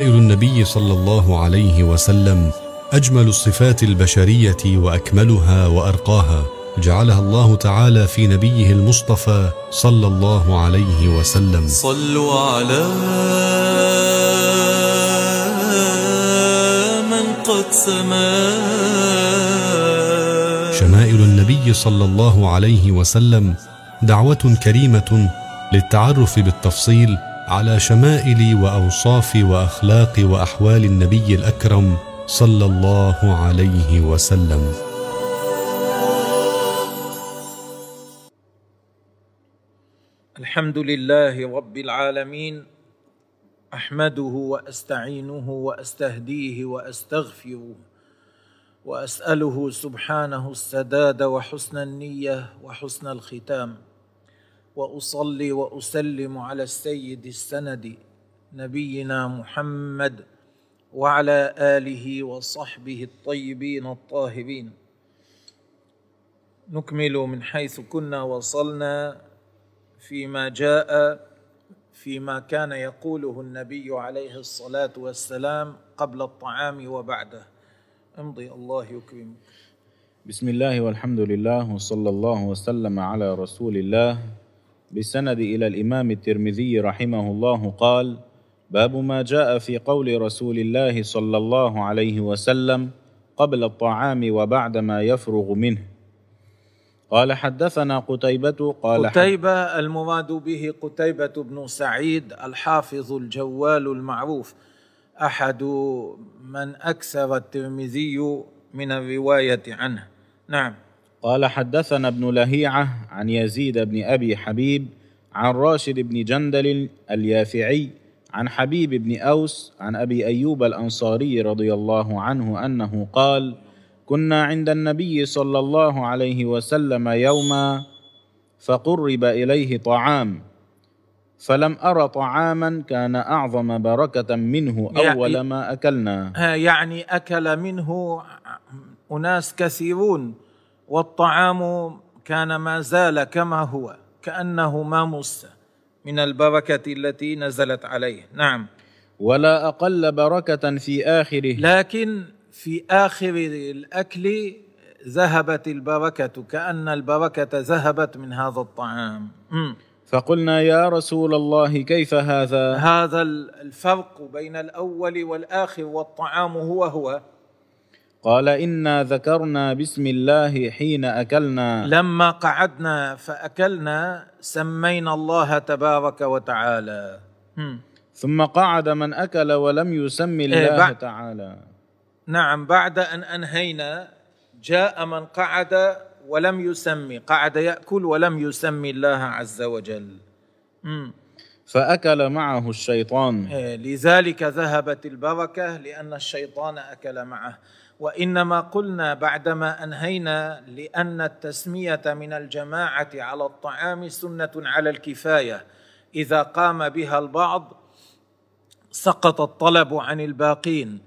النبي صلى الله عليه وسلم أجمل الصفات البشرية وأكملها وأرقاها جعلها الله تعالى في نبيه المصطفى صلى الله عليه وسلم. صلوا على من قد سما. شمائل النبي صلى الله عليه وسلم دعوة كريمة للتعرف بالتفصيل على شمائل واوصاف واخلاق وأحوال النبي الأكرم صلى الله عليه وسلم. الحمد لله رب العالمين أحمده وأستعينه وأستهديه وأستغفره وأسأله سبحانه السداد وحسن النية وحسن الختام. وأصلي وأسلم على السيد السند نبينا محمد وعلى آله وصحبه الطيبين الطاهرين. نكمل من حيث كنا وصلنا فيما جاء فيما كان يقوله النبي عليه الصلاة والسلام قبل الطعام وبعده. امضي الله يكرمك. بسم الله والحمد لله وصلى الله وسلم على رسول الله. بالسند إلى الإمام الترمذي رحمه الله قال باب ما جاء في قول رسول الله صلى الله عليه وسلم قبل الطعام وبعد ما يفرغ منه. قال حدثنا قتيبة قال قتيبة المراد به قتيبة بن سعيد الحافظ الجوال المعروف أحد من أكثر الترمذي من الرواية عنه. نعم. قال حدثنا ابن لهيعة عن يزيد بن أبي حبيب عن راشد بن جندل اليافعي عن حبيب بن أوس عن أبي أيوب الأنصاري رضي الله عنه أنه قال كنا عند النبي صلى الله عليه وسلم يوما فقرب إليه طعام فلم أر طعاما كان أعظم بركة منه أول ما أكلنا. يعني أكل منه أناس كثيرون. والطعام كان ما زال كما هو كأنه ما مس من البركة التي نزلت عليه. نعم. ولا أقل بركة في آخره. لكن في آخر الأكل ذهبت البركة كأن البركة ذهبت من هذا الطعام. م. فقلنا يا رسول الله كيف هذا؟ هذا الفرق بين الأول والآخر والطعام هو هو. قال إنا ذكرنا بسم الله حين أكلنا. لما قعدنا فأكلنا سمينا الله تبارك وتعالى. ثم قعد من أكل ولم يسم الله بعد تعالى. نعم بعد أن أنهينا جاء من قعد ولم يسمي قعد يأكل ولم يسمي الله عز وجل. م. فأكل معه الشيطان. لذلك ذهبت البركة لأن الشيطان أكل معه. وإنما قلنا بعدما أنهينا لأن التسمية من الجماعة على الطعام سنة على الكفاية. إذا قام بها البعض سقط الطلب عن الباقين.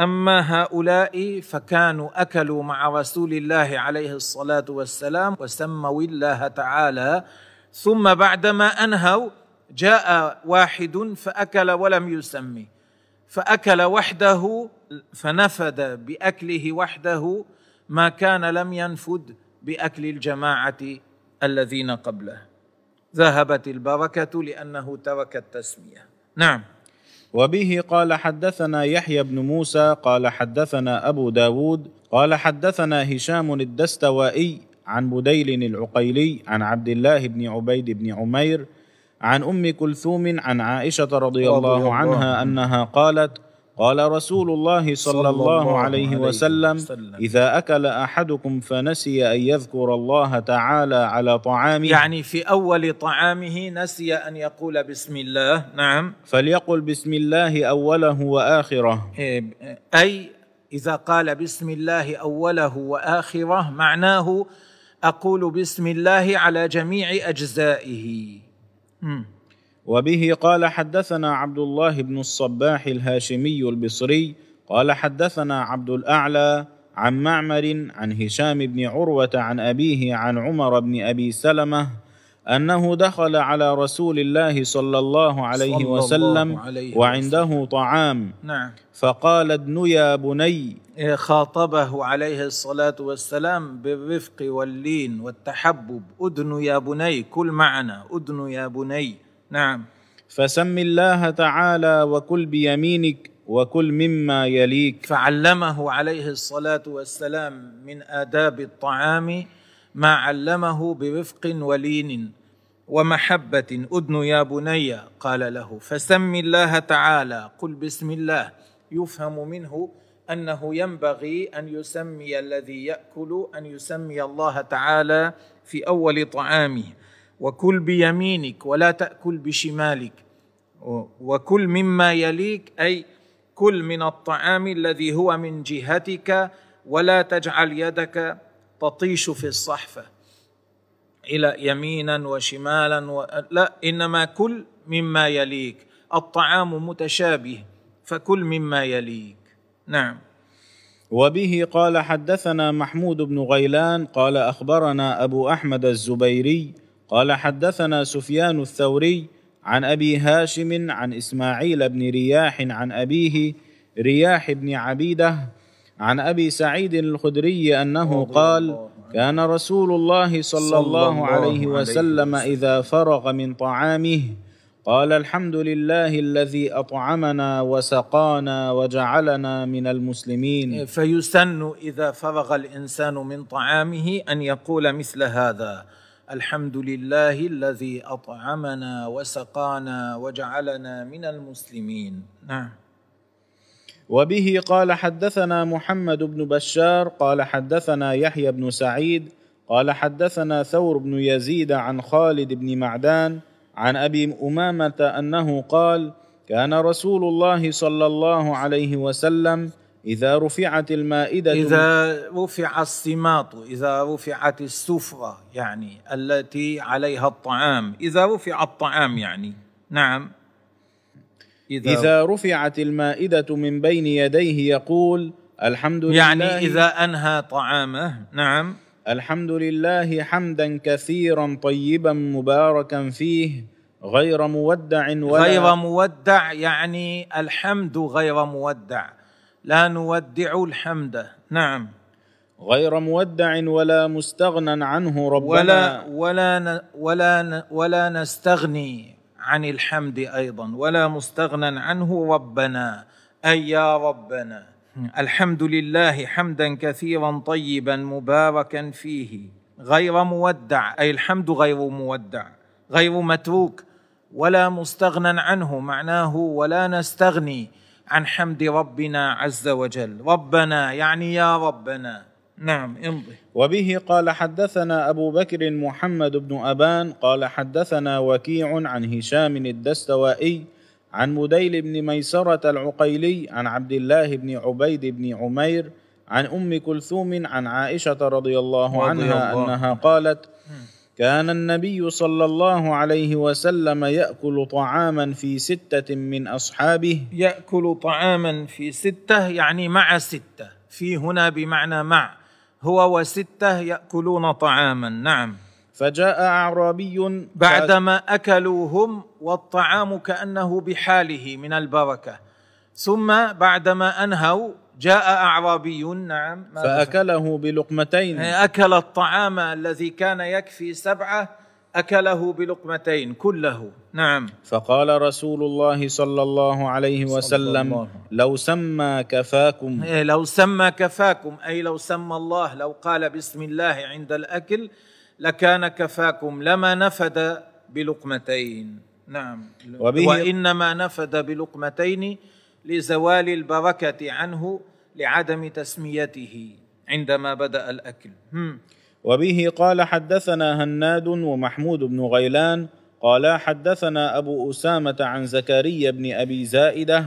أما هؤلاء فكانوا أكلوا مع رسول الله عليه الصلاة والسلام وسموا الله تعالى. ثم بعدما أنهوا جاء واحد فأكل ولم يسمي. فأكل وحده فنفد بأكله وحده ما كان لم ينفد بأكل الجماعة الذين قبله. ذهبت البركة لأنه ترك التسمية. نعم. وبه قال حدثنا يحيى بن موسى قال حدثنا أبو داود قال حدثنا هشام الدستوائي عن بديل العقيلي عن عبد الله بن عبيد بن عمير عن أم كلثوم عن عائشة رضي الله عنها أنها قالت قال رسول الله صلى الله عليه وسلم. إذا أكل أحدكم فنسي أن يذكر الله تعالى على طعامه. يعني في أول طعامه نسي أن يقول بسم الله. نعم. فليقل بسم الله أوله وآخره. أي إذا قال بسم الله أوله وآخره معناه أقول بسم الله على جميع أجزائه. م. وبه قال حدثنا عبد الله بن الصباح الهاشمي البصري قال حدثنا عبد الأعلى عن معمر عن هشام بن عروة عن أبيه عن عمر بن أبي سلمة أنه دخل على رسول الله صلى الله عليه صلى الله وسلم عليه وعنده طعام. نعم. فقال ادن يا بني خاطبه عليه الصلاة والسلام بالرفق واللين والتحبب. أدن يا بني كل معنا أدن يا بني. نعم. فسم الله تعالى وكل بيمينك وكل مما يليك. فعلمه عليه الصلاة والسلام من آداب الطعام ما علمه برفق ولين ومحبة. أدن يا بني قال له فسم الله تعالى قل بسم الله. يفهم منه أنه ينبغي أن يسمي الذي يأكل أن يسمي الله تعالى في أول طعامه. وكل بيمينك ولا تأكل بشمالك. وكل مما يليك أي كل من الطعام الذي هو من جهتك ولا تجعل يدك تطيش في الصحفة. إلى يمينا وشمالا و... لا إنما كل مما يليك. الطعام متشابه فكل مما يليك. نعم وبه قال حدثنا محمود بن غيلان قال أخبرنا أبو أحمد الزبيري قال حدثنا سفيان الثوري عن أبي هاشم عن إسماعيل بن رياح عن أبيه رياح بن عبيدة عن أبي سعيد الخدري أنه قال. كان رسول الله صلى, الله عليه وسلم. إذا فرغ من طعامه قال الحمد لله الذي أطعمنا وسقانا وجعلنا من المسلمين. فيسن إذا فرغ الإنسان من طعامه أن يقول مثل هذا الحمد لله الذي أطعمنا وسقانا وجعلنا من المسلمين. نعم. وبه قال حدثنا محمد بن بشار قال حدثنا يحيى بن سعيد قال حدثنا ثور بن يزيد عن خالد بن معدان عن أبي أمامة أنه قال كان رسول الله صلى الله عليه وسلم إذا رفعت المائدة إذا رفع السماط إذا رفعت السفرة يعني التي عليها الطعام. إذا رفع الطعام يعني. نعم. إذا, إذا رفعت المائدة من بين يديه يقول الحمد لله يعني إذا أنهى طعامه. نعم. الحمد لله حمدا كثيرا طيبا مباركا فيه غير مودع ولا غير مودع يعني الحمد غير مودع. لا نودع الحمد نعم. غير مودع ولا مستغنى عنه ربنا. ولا ولا ولا ولا نستغني عن الحمد أيضا ولا مستغنى عنه ربنا. أي يا ربنا. الحمد لله حمدا كثيرا طيبا مباركا فيه غير مودع اي الحمد غير مودع غير متروك ولا مستغنى عنه معناه ولا نستغني عن حمد ربنا عز وجل ربنا يعني يا ربنا نعم امضي وبه قال حدثنا أبو بكر محمد بن أبان قال حدثنا وكيع عن هشام الدستوائي عن مديل بن ميسرة العقيلي عن عبد الله بن عبيد بن عمير عن أم كلثوم عن عائشة رضي الله رضي عنها الله. أنها قالت كان النبي صلى الله عليه وسلم يأكل طعاما في ستة من أصحابه. يأكل طعاما في ستة يعني مع ستة. في هنا بمعنى مع. هو وستة يأكلون طعاما. نعم. فجاء أعرابي بعدما اكلوا هم والطعام كأنه بحاله من البركة. ثم بعدما أنهوا جاء اعرابي نعم فأكله بلقمتين. أكل الطعام الذي كان يكفي سبعة أكله بلقمتين كله. نعم. فقال رسول الله صلى الله عليه وسلم الله. لو سمى كفاكم. إيه، لو سمى كفاكم أي لو سمى الله لو قال بسم الله عند الأكل لكان كفاكم لما نفد بلقمتين. نعم وبه- وإنما نفد بلقمتين لزوال البركة عنه لعدم تسميته عندما بدأ الأكل هم. وبه قال حدثنا هناد ومحمود بن غيلان قال حدثنا أبو أسامة عن زكريا بن أبي زائدة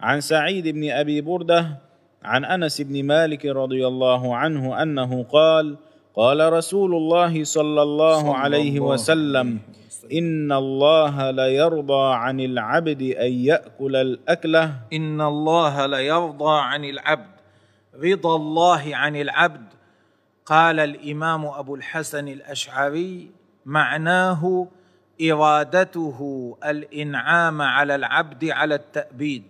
عن سعيد بن أبي بردة عن أنس بن مالك رضي الله عنه أنه قال قال رسول الله صلى الله عليه وسلم. إن الله ليرضى عن العبد أن يأكل الأكلة. إن الله ليرضى عن العبد. رضا الله عن العبد. قال الإمام أبو الحسن الأشعري معناه إرادته الإنعام على العبد على التأبيد.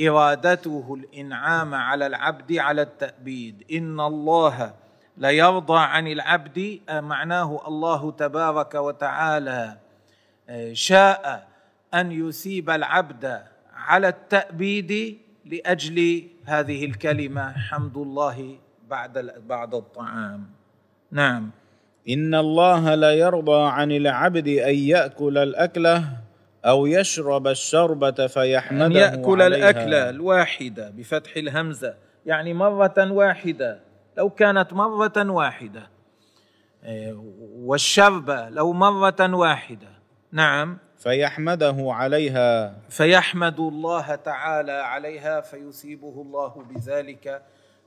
إرادته الإنعام على العبد على التأبيد. إن الله ليرضى عن العبد معناه الله تبارك وتعالى شاء أن يثيب العبد على التأبيد لأجل هذه الكلمة حمد الله بعد بعد الطعام. نعم. إن الله لا يرضى عن العبد أن يأكل الأكلة أو يشرب الشربة فيحمده أن يأكل عليها. الأكلة الواحدة بفتح الهمزة يعني مرة واحدة. لو كانت مرة واحدة. إيه، والشربة لو مرة واحدة. نعم. فيحمده عليها. فيحمد الله تعالى عليها فيثيبه الله بذلك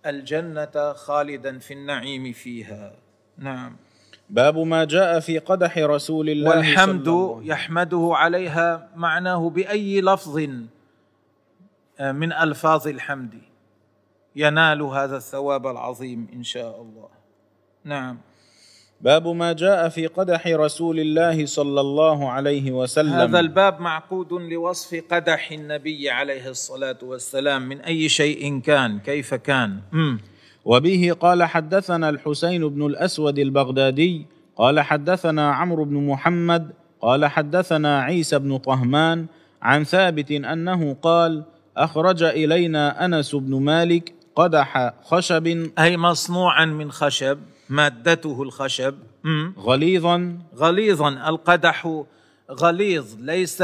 الجنة خالدا في النعيم فيها. نعم. باب ما جاء في قدح رسول الله صلى والحمد الله يحمده عليها معناه بأي لفظ آه، من ألفاظ الحمد. ينال هذا الثواب العظيم إن شاء الله. نعم. باب ما جاء في قدح رسول الله صلى الله عليه وسلم. هذا الباب معقود لوصف قدح النبي عليه الصلاة والسلام من أي شيء كان كيف كان. مم. وبه قال حدثنا الحسين بن الأسود البغدادي قال حدثنا عمرو بن محمد قال حدثنا عيسى بن طهمان عن ثابت أنه قال أخرج إلينا أنس بن مالك قدح خشب. أي مصنوعا من خشب مادته الخشب. غليظا. غليظا. القدح غليظ ليس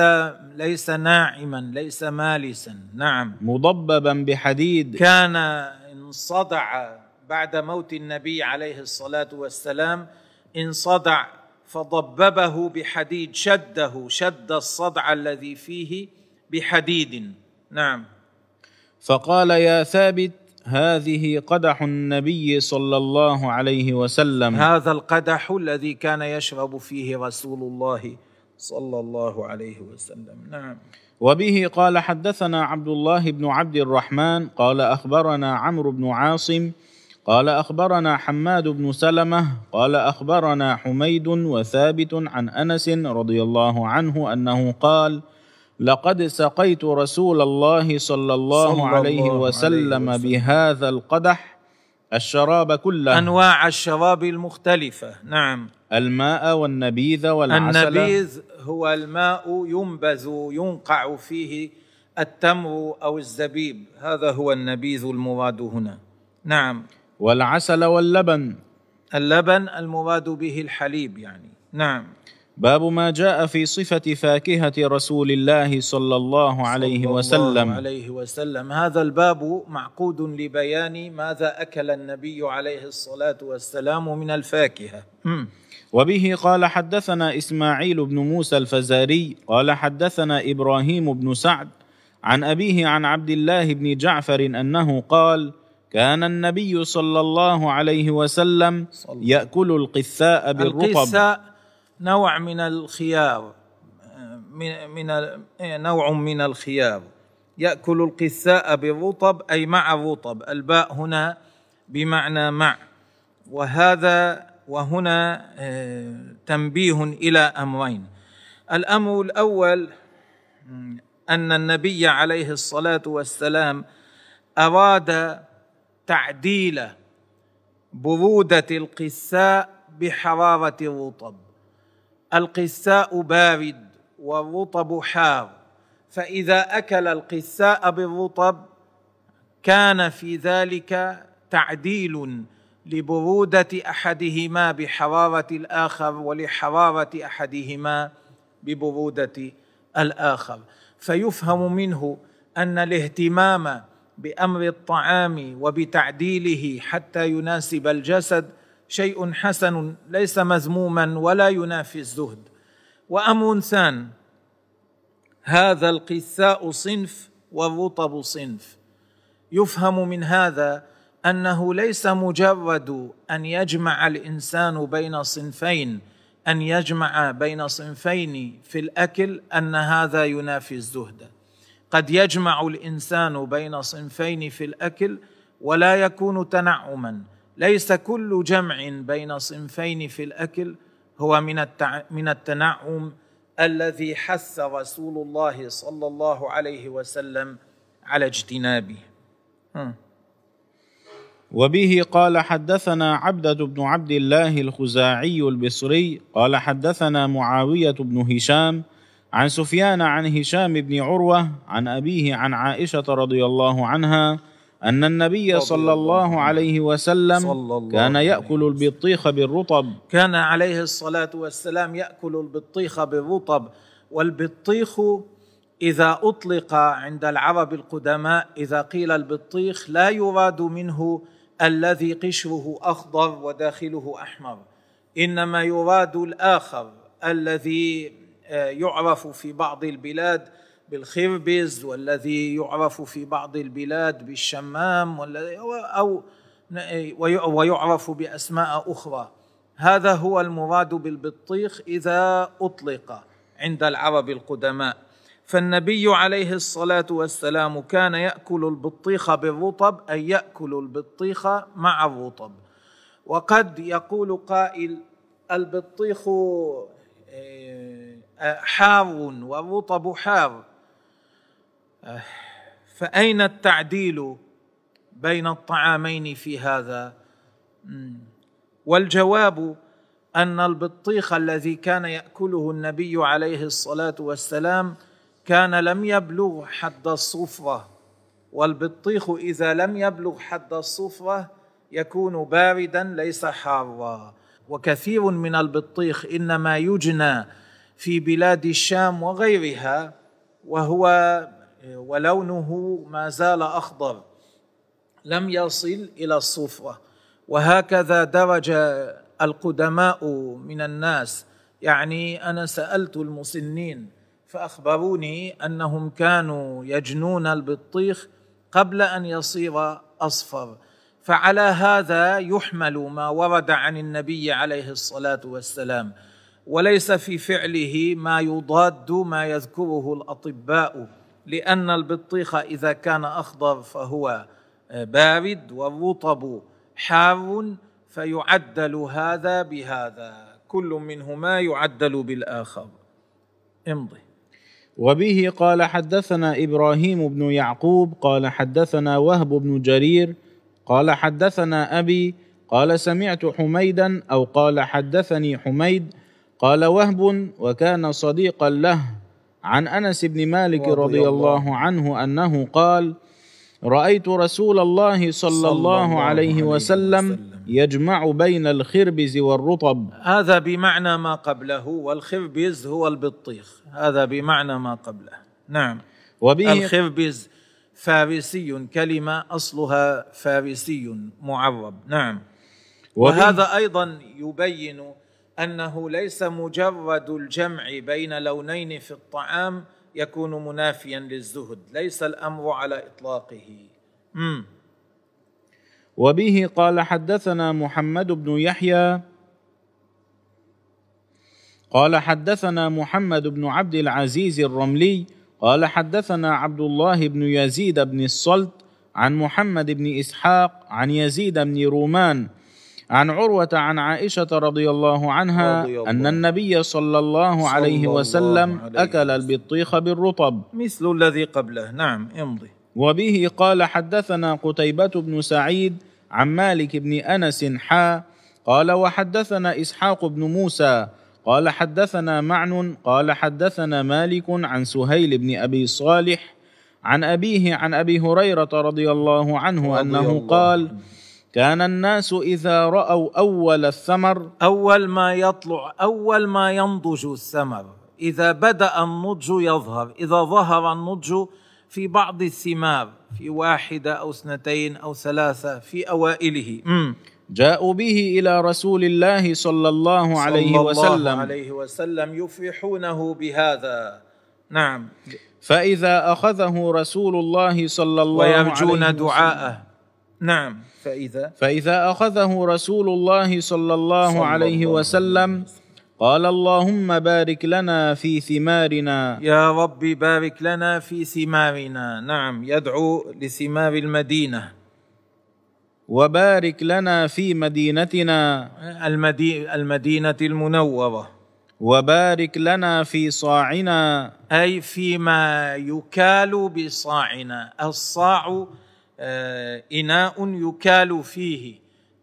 ليس ناعما ليس مالسا. نعم. مضببا بحديد. كان انصدع بعد موت النبي عليه الصلاة والسلام. انصدع فضببه بحديد شده شد الصدع الذي فيه بحديد. نعم. فقال يا ثابت هذه قدح النبي صلى الله عليه وسلم. هذا القدح الذي كان يشرب فيه رسول الله صلى الله عليه وسلم. نعم. وبه قال حدثنا عبد الله بن عبد الرحمن قال أخبرنا عمرو بن عاصم قال أخبرنا حماد بن سلمة قال أخبرنا حميد وثابت عن أنس رضي الله عنه أنه قال لقد سقيت رسول الله صلى الله صلى عليه الله وسلم عليه وسلم. بهذا القدح الشراب كله. أنواع الشراب المختلفة. نعم. الماء والنبيذ والعسل. النبيذ هو الماء ينبذ ينقع فيه التمر أو الزبيب. هذا هو النبيذ المراد هنا. نعم. والعسل واللبن. اللبن المراد به الحليب يعني. نعم. باب ما جاء في صفة فاكهة رسول الله صلى الله عليه صلى الله وسلم. عليه وسلم. هذا الباب معقود لبيان ماذا أكل النبي عليه الصلاة والسلام من الفاكهة. مم. وبه قال حدثنا إسماعيل بن موسى الفزاري قال حدثنا إبراهيم بن سعد عن أبيه عن عبد الله بن جعفر أنه قال كان النبي صلى الله عليه وسلم. يأكل القثاء بالرطب. القثاء نوع من الخيار من من ال- نوع من الخيار. يأكل القثاء بالرطب أي مع الرطب الباء هنا بمعنى مع. وهذا وهنا آه، تنبيه إلى أمرين. الأمر الأول أن النبي عليه الصلاة والسلام أراد تعديل برودة القثاء بحرارة الرطب القثاء بارد والرطب حار. فإذا أكل القثاء بالرطب كان في ذلك تعديل لبرودة أحدهما بحرارة الآخر ولحرارة أحدهما ببرودة الآخر. فيفهم منه أن الاهتمام بأمر الطعام وبتعديله حتى يناسب الجسد شيء حسن ليس مذموما ولا ينافي الزهد. وامر ثان هذا القثاء صنف والرطب صنف. يفهم من هذا أنه ليس مجرد أن يجمع الإنسان بين صنفين أن يجمع بين صنفين في الأكل أن هذا ينافي الزهد. قد يجمع الإنسان بين صنفين في الأكل ولا يكون تنعما. ليس كل جمع بين صنفين في الأكل هو من التع... من التنعم الذي حث رسول الله صلى الله عليه وسلم على اجتنابه. وبه قال حدثنا عبدة بن عبد الله الخزاعي البصري قال حدثنا معاوية بن هشام عن سفيان عن هشام بن عروة عن أبيه عن عائشة رضي الله عنها أن النبي صلى الله عليه وسلم صلى الله كان يأكل البطيخ بالرطب. كان عليه الصلاة والسلام يأكل البطيخ بالرطب والبطيخ إذا أطلق عند العرب القدماء إذا قيل البطيخ لا يراد منه الذي قشره أخضر وداخله أحمر إنما يراد الآخر الذي آه، يعرف في بعض البلاد بالخربز والذي يعرف في بعض البلاد بالشمام أو ويعرف بأسماء أخرى. هذا هو المراد بالبطيخ إذا أطلق عند العرب القدماء. فالنبي عليه الصلاة والسلام كان يأكل البطيخ بالرطب أي يأكل البطيخ مع الرطب. وقد يقول قائل البطيخ آه، حار والرطب حار. فأين التعديل بين الطعامين في هذا. والجواب أن البطيخ الذي كان يأكله النبي عليه الصلاة والسلام كان لم يبلغ حد الصفرة والبطيخ إذا لم يبلغ حد الصفرة يكون باردا ليس حارا وكثير من البطيخ إنما يجنى في بلاد الشام وغيرها وهو ولونه ما زال أخضر لم يصل إلى الصفرة. وهكذا درج القدماء من الناس. يعني أنا سألت المسنين فأخبروني أنهم كانوا يجنون البطيخ قبل أن يصير أصفر. فعلى هذا يحمل ما ورد عن النبي عليه الصلاة والسلام. وليس في فعله ما يضاد ما يذكره الأطباء. لأن البطيخ إذا كان أخضر فهو بارد والرطب حار فيعدل هذا بهذا. كل منهما يعدل بالآخر. امضي. وبه قال حدثنا إبراهيم بن يعقوب قال حدثنا وهب بن جرير قال حدثنا أبي قال سمعت حميدا أو قال حدثني حميد قال وهب وكان صديقا له. عن أنس بن مالك رضي الله الله عنه أنه قال رأيت رسول الله صلى, الله الله عليه وسلم يجمع بين الخربز والرطب. هذا بمعنى ما قبله والخربز هو البطيخ. هذا بمعنى ما قبله. نعم. وبه الخربز فارسي كلمة أصلها فارسي معرب. نعم. وهذا أيضا يبين أنه ليس مجرد الجمع بين لونين في الطعام يكون منافيا للزهد ليس الأمر على إطلاقه. امم وبه قال حدثنا محمد بن يحيى قال حدثنا محمد بن عبد العزيز الرملي قال حدثنا عبد الله بن يزيد بن الصلت عن محمد بن إسحاق عن يزيد بن رومان عن عروة عن عائشة رضي الله عنها رضي الله أن النبي صلى الله عليه وسلم عليه أكل البطيخ بالرطب. مثل الذي قبله. نعم امضي وبه قال حدثنا قتيبة بن سعيد عن مالك بن أنس حا قال وحدثنا إسحاق بن موسى قال حدثنا معن قال حدثنا مالك عن سهيل بن أبي صالح عن أبيه عن أبي هريرة رضي الله عنه رضي أنه الله قال عنه. كان الناس إذا رأوا أول الثمر أول ما يطلع أول ما ينضج الثمر. إذا بدأ النضج يظهر. إذا ظهر النضج في بعض الثمار في واحدة أو اثنتين أو ثلاثة في أوائله. مم. جاءوا به إلى رسول الله صلى الله عليه صلى الله وسلم. عليه وسلم يفرحونه بهذا. نعم. فإذا أخذه رسول الله صلى الله عليه ويرجون وسلم. دعاءه. نعم. فإذا فإذا أخذه رسول الله صلى الله صلى عليه الله وسلم قال اللهم بارك لنا في ثمارنا. يا رب بارك لنا في ثمارنا. نعم يدعو لثمار المدينة. وبارك لنا في مدينتنا. المدي المدينة المنورة. وبارك لنا في صاعنا. أي فيما يكال بصاعنا. الصاع آه، إناء يكال فيه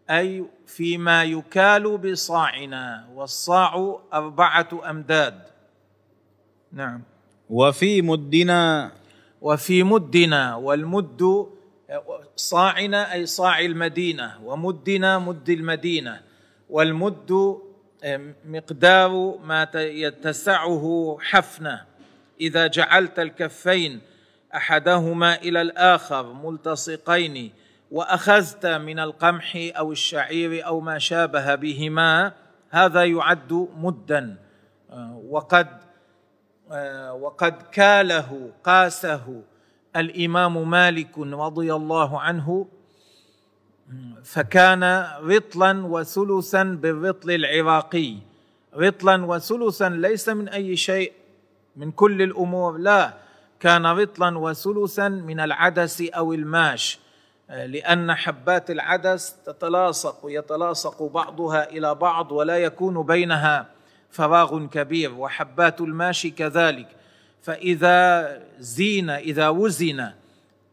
أي فيما يكال بصاعنا والصاع أربعة أمداد. نعم. وفي مدنا. وفي مدنا والمد صاعنا أي صاع المدينة ومدنا مد المدينة. والمد مقدار ما يتسعه حفنة. إذا جعلت الكفين أحدهما إلى الآخر ملتصقين وأخذت من القمح أو الشعير أو ما شابه بهما هذا يعد مدا. وقد وقد كاله قاسه الإمام مالك رضي الله عنه فكان رطلا وثلثا بالرطل العراقي. رطلا وثلثا ليس من أي شيء من كل الأمور لا. كان رطلا وثلثا من العدس أو الماش لأن حبات العدس تتلاصق يتلاصق بعضها إلى بعض ولا يكون بينها فراغ كبير وحبات الماشي كذلك. فإذا زين إذا وزن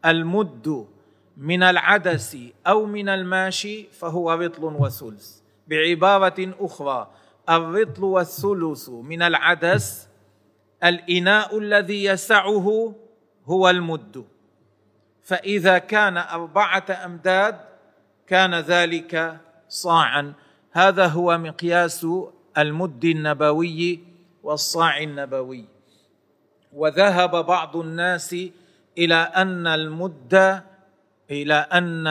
المد من العدس أو من الماشي فهو رطل وثلث. بعبارة أخرى الرطل والثلث من العدس الإناء الذي يسعه هو المد. فإذا كان أربعة أمداد كان ذلك صاعا. هذا هو مقياس المد النبوي والصاع النبوي. وذهب بعض الناس إلى أن المد إلى أن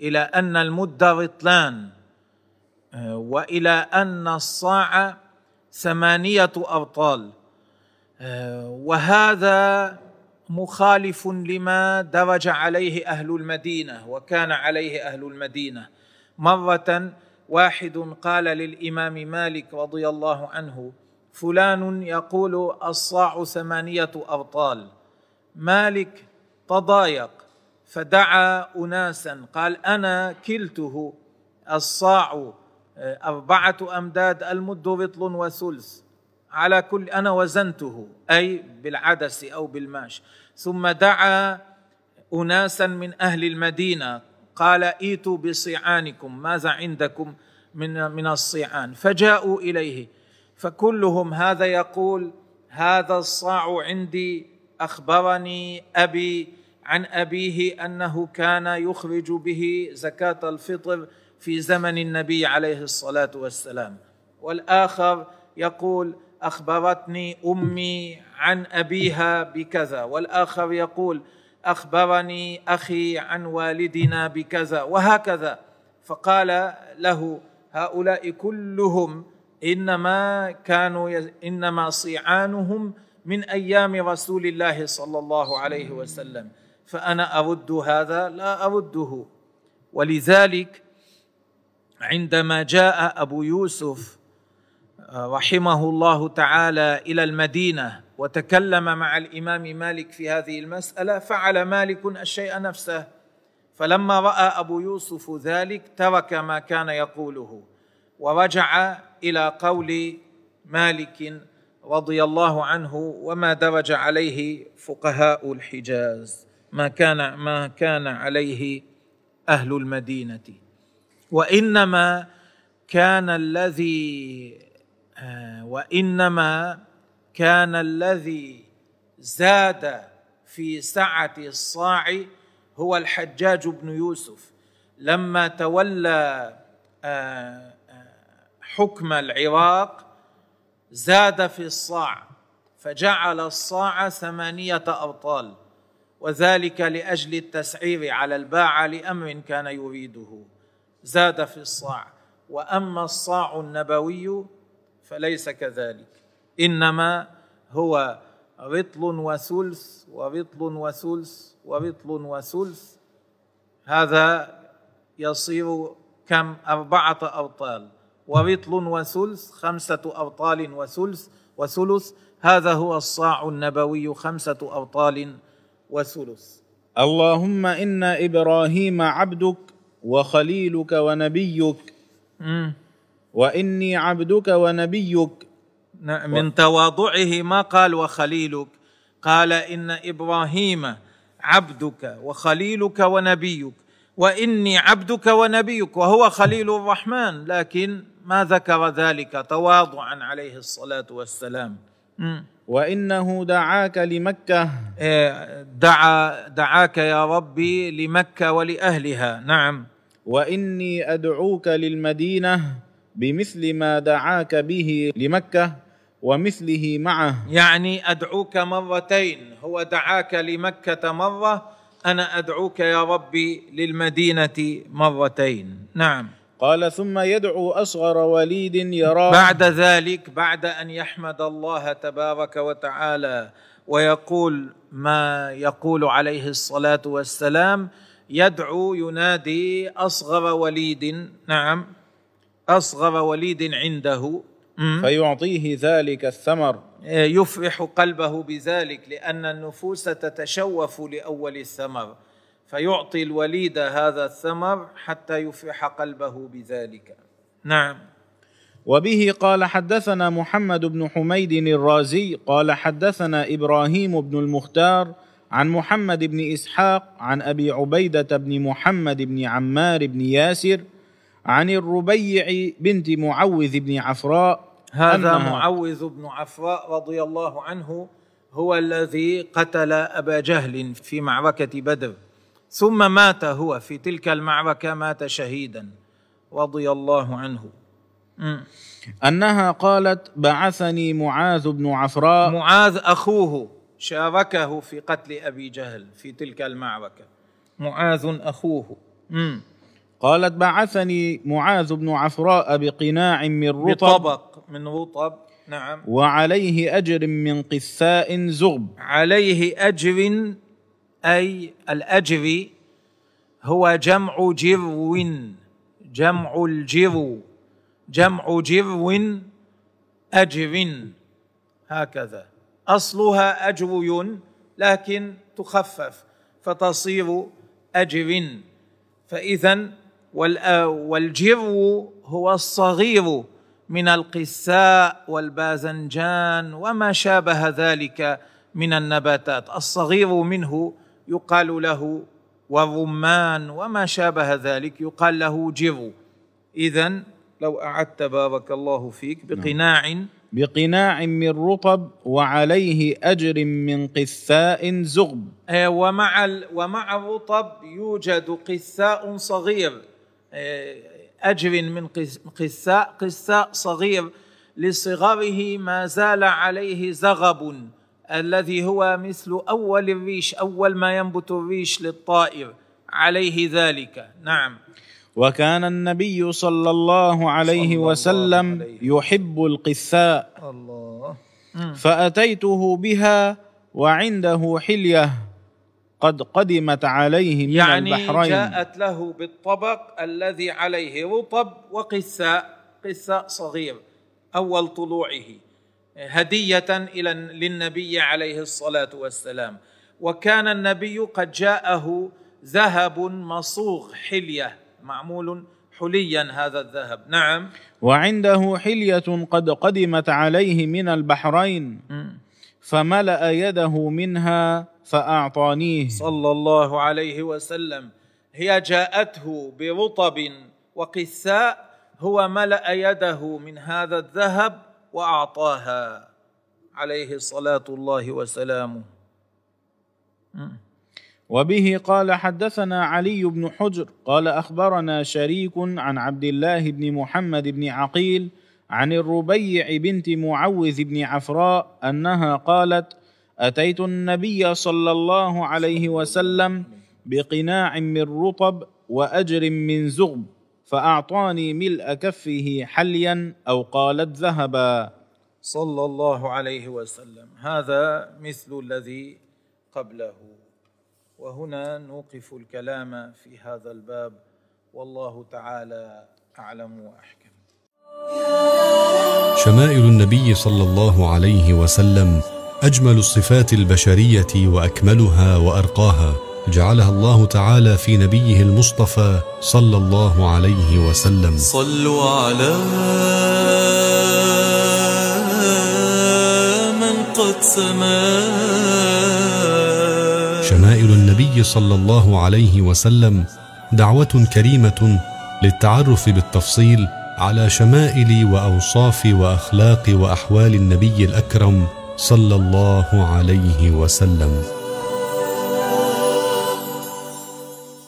إلى أن المد رطلان وإلى أن الصاع ثمانية أبطال. وهذا مخالف لما درج عليه أهل المدينة وكان عليه أهل المدينة. مرة واحد قال للإمام مالك رضي الله عنه فلان يقول الصاع ثمانية أبطال. مالك تضايق فدعا اناسا قال أنا كلته الصاع أربعة أمداد المد رطل وثلث. على كل أنا وزنته أي بالعدس أو بالماش. ثم دعا اناسا من أهل المدينة. قال إيتوا بصيعانكم ماذا عندكم من من الصيعان؟ فجاءوا إليه. فكلهم هذا يقول هذا الصاع عندي أخبرني أبي عن أبيه أنه كان يخرج به زكاة الفطر في زمن النبي عليه الصلاة والسلام. والآخر يقول أخبرتني أمي عن أبيها بكذا. والآخر يقول أخبرني أخي عن والدنا بكذا وهكذا. فقال له هؤلاء كلهم إنما كانوا إنما صيعانهم من أيام رسول الله صلى الله عليه وسلم. فأنا أرد هذا لا أرده. ولذلك عندما جاء أبو يوسف رحمه الله تعالى إلى المدينة وتكلم مع الإمام مالك في هذه المسألة فعل مالك الشيء نفسه. فلما رأى أبو يوسف ذلك ترك ما كان يقوله ورجع إلى قول مالك رضي الله عنه وما درج عليه فقهاء الحجاز ما كان ما كان عليه أهل المدينة. وإنما كان الذي آه، وإنما كان الذي زاد في سعة الصاع هو الحجاج بن يوسف. لما تولى آه، آه، حكم العراق زاد في الصاع فجعل الصاع ثمانية أبطال وذلك لأجل التسعير على الباعه لأمر كان يريده. زاد في الصاع. وأما الصاع النبوي فليس كذلك. إنما هو رطل وثلث ورطل وثلث ورطل وثلث. هذا يصير كم؟ أربعة أبطال ورطل وثلث خمسة أبطال وثلث وثلث. هذا هو الصاع النبوي خمسة أبطال وثلث. اللهم إن إبراهيم عبدك وخليلك ونبيك. مم. وإني عبدك ونبيك. من تواضعه ما قال وخليلك. قال إن إبراهيم عبدك وخليلك ونبيك. وإني عبدك ونبيك وهو خليل الرحمن. لكن ما ذكر ذلك تواضعا عليه الصلاة والسلام. مم. وإنه دعاك لمكة. إيه، دعا دعاك يا ربي لمكة ولأهلها. نعم. وإني أدعوك للمدينة بمثل ما دعاك به لمكة ومثله معه. يعني أدعوك مرتين. هو دعاك لمكة مرة أنا أدعوك يا ربي للمدينة مرتين. نعم. قال ثم يدعو أصغر وليد يراه. بعد ذلك بعد أن يحمد الله تبارك وتعالى ويقول ما يقول عليه الصلاة والسلام يدعو ينادي أصغر وليد نعم أصغر وليد عنده. فيعطيه ذلك الثمر. يفرح قلبه بذلك لأن النفوس تتشوف لأول الثمر. فيعطي الوليد هذا الثمر حتى يفرح قلبه بذلك. نعم. وبه قال حدثنا محمد بن حميد الرازي قال حدثنا إبراهيم بن المختار عن محمد بن إسحاق عن أبي عبيدة بن محمد بن عمار بن ياسر عن الربيع بنت معوذ بن عفراء هذا معوذ بن عفراء رضي الله عنه هو الذي قتل أبا جهل في معركة بدر. ثم مات هو في تلك المعركة مات شهيدا رضي الله عنه. مم. أنها قالت بعثني معاذ بن عفراء. معاذ أخوه. شاركه في قتل أبي جهل في تلك المعركة. معاذ أخوه. مم. قالت بعثني معاذ بن عفراء بقناع من رطب. بطبق من رطب نعم. وعليه أجر من قثاء زغب. عليه أجر أي الأجر هو جمع جرو جمع الجرو جمع جرو أجر هكذا. أصلها اجري لكن تخفف فتصير اجر فإذا وال- والجرو هو الصغير من القثاء والباذنجان وما شابه ذلك من النباتات. الصغير منه يقال له والرمان وما شابه ذلك يقال له جرو اذا لو أعدت بارك الله فيك بقناع بقناع من رطب وعليه أجر من قثاء زغب. آه، ومع ومع الرطب يوجد قثاء صغير. آه، أجر من قثاء قثاء صغير لصغره ما زال عليه زغب الذي هو مثل أول الريش أول ما ينبت الريش للطائر. عليه ذلك. نعم. وكان النبي صلى الله عليه صلى الله وسلم عليه. يحب القثاء. الله. فأتيته بها وعنده حلية قد قدمت عليه من يعني البحرين. جاءت له بالطبق الذي عليه رطب وقثاء قثاء صغير أول طلوعه هدية إلى للنبي عليه الصلاة والسلام. وكان النبي قد جاءه ذهب مصوغ حلية. معمول حليا هذا الذهب. نعم. وعنده حلية قد قدمت عليه من البحرين فملأ يده منها فأعطانيه. صلى الله عليه وسلم. هي جاءته برطب وقثاء هو ملأ يده من هذا الذهب وأعطاها. عليه صلاة الله وسلامه. وبه قال حدثنا علي بن حجر قال أخبرنا شريك عن عبد الله بن محمد بن عقيل عن الربيع بنت معوذ بن عفراء أنها قالت أتيت النبي صلى الله عليه وسلم بقناع من رطب وأجر من زغب فأعطاني ملء كفه حليا أو قالت ذهبا. صلى الله عليه وسلم. هذا مثل الذي قبله. وهنا نوقف الكلام في هذا الباب. والله تعالى أعلم وأحكم. شمائل النبي صلى الله عليه وسلم أجمل الصفات البشرية وأكملها وأرقاها جعلها الله تعالى في نبيه المصطفى صلى الله عليه وسلم. صلوا على من قد سما شمائل النبي صلى الله عليه وسلم دعوة كريمة للتعرف بالتفصيل على شمائل وأوصاف وأخلاق وأحوال النبي الأكرم صلى الله عليه وسلم.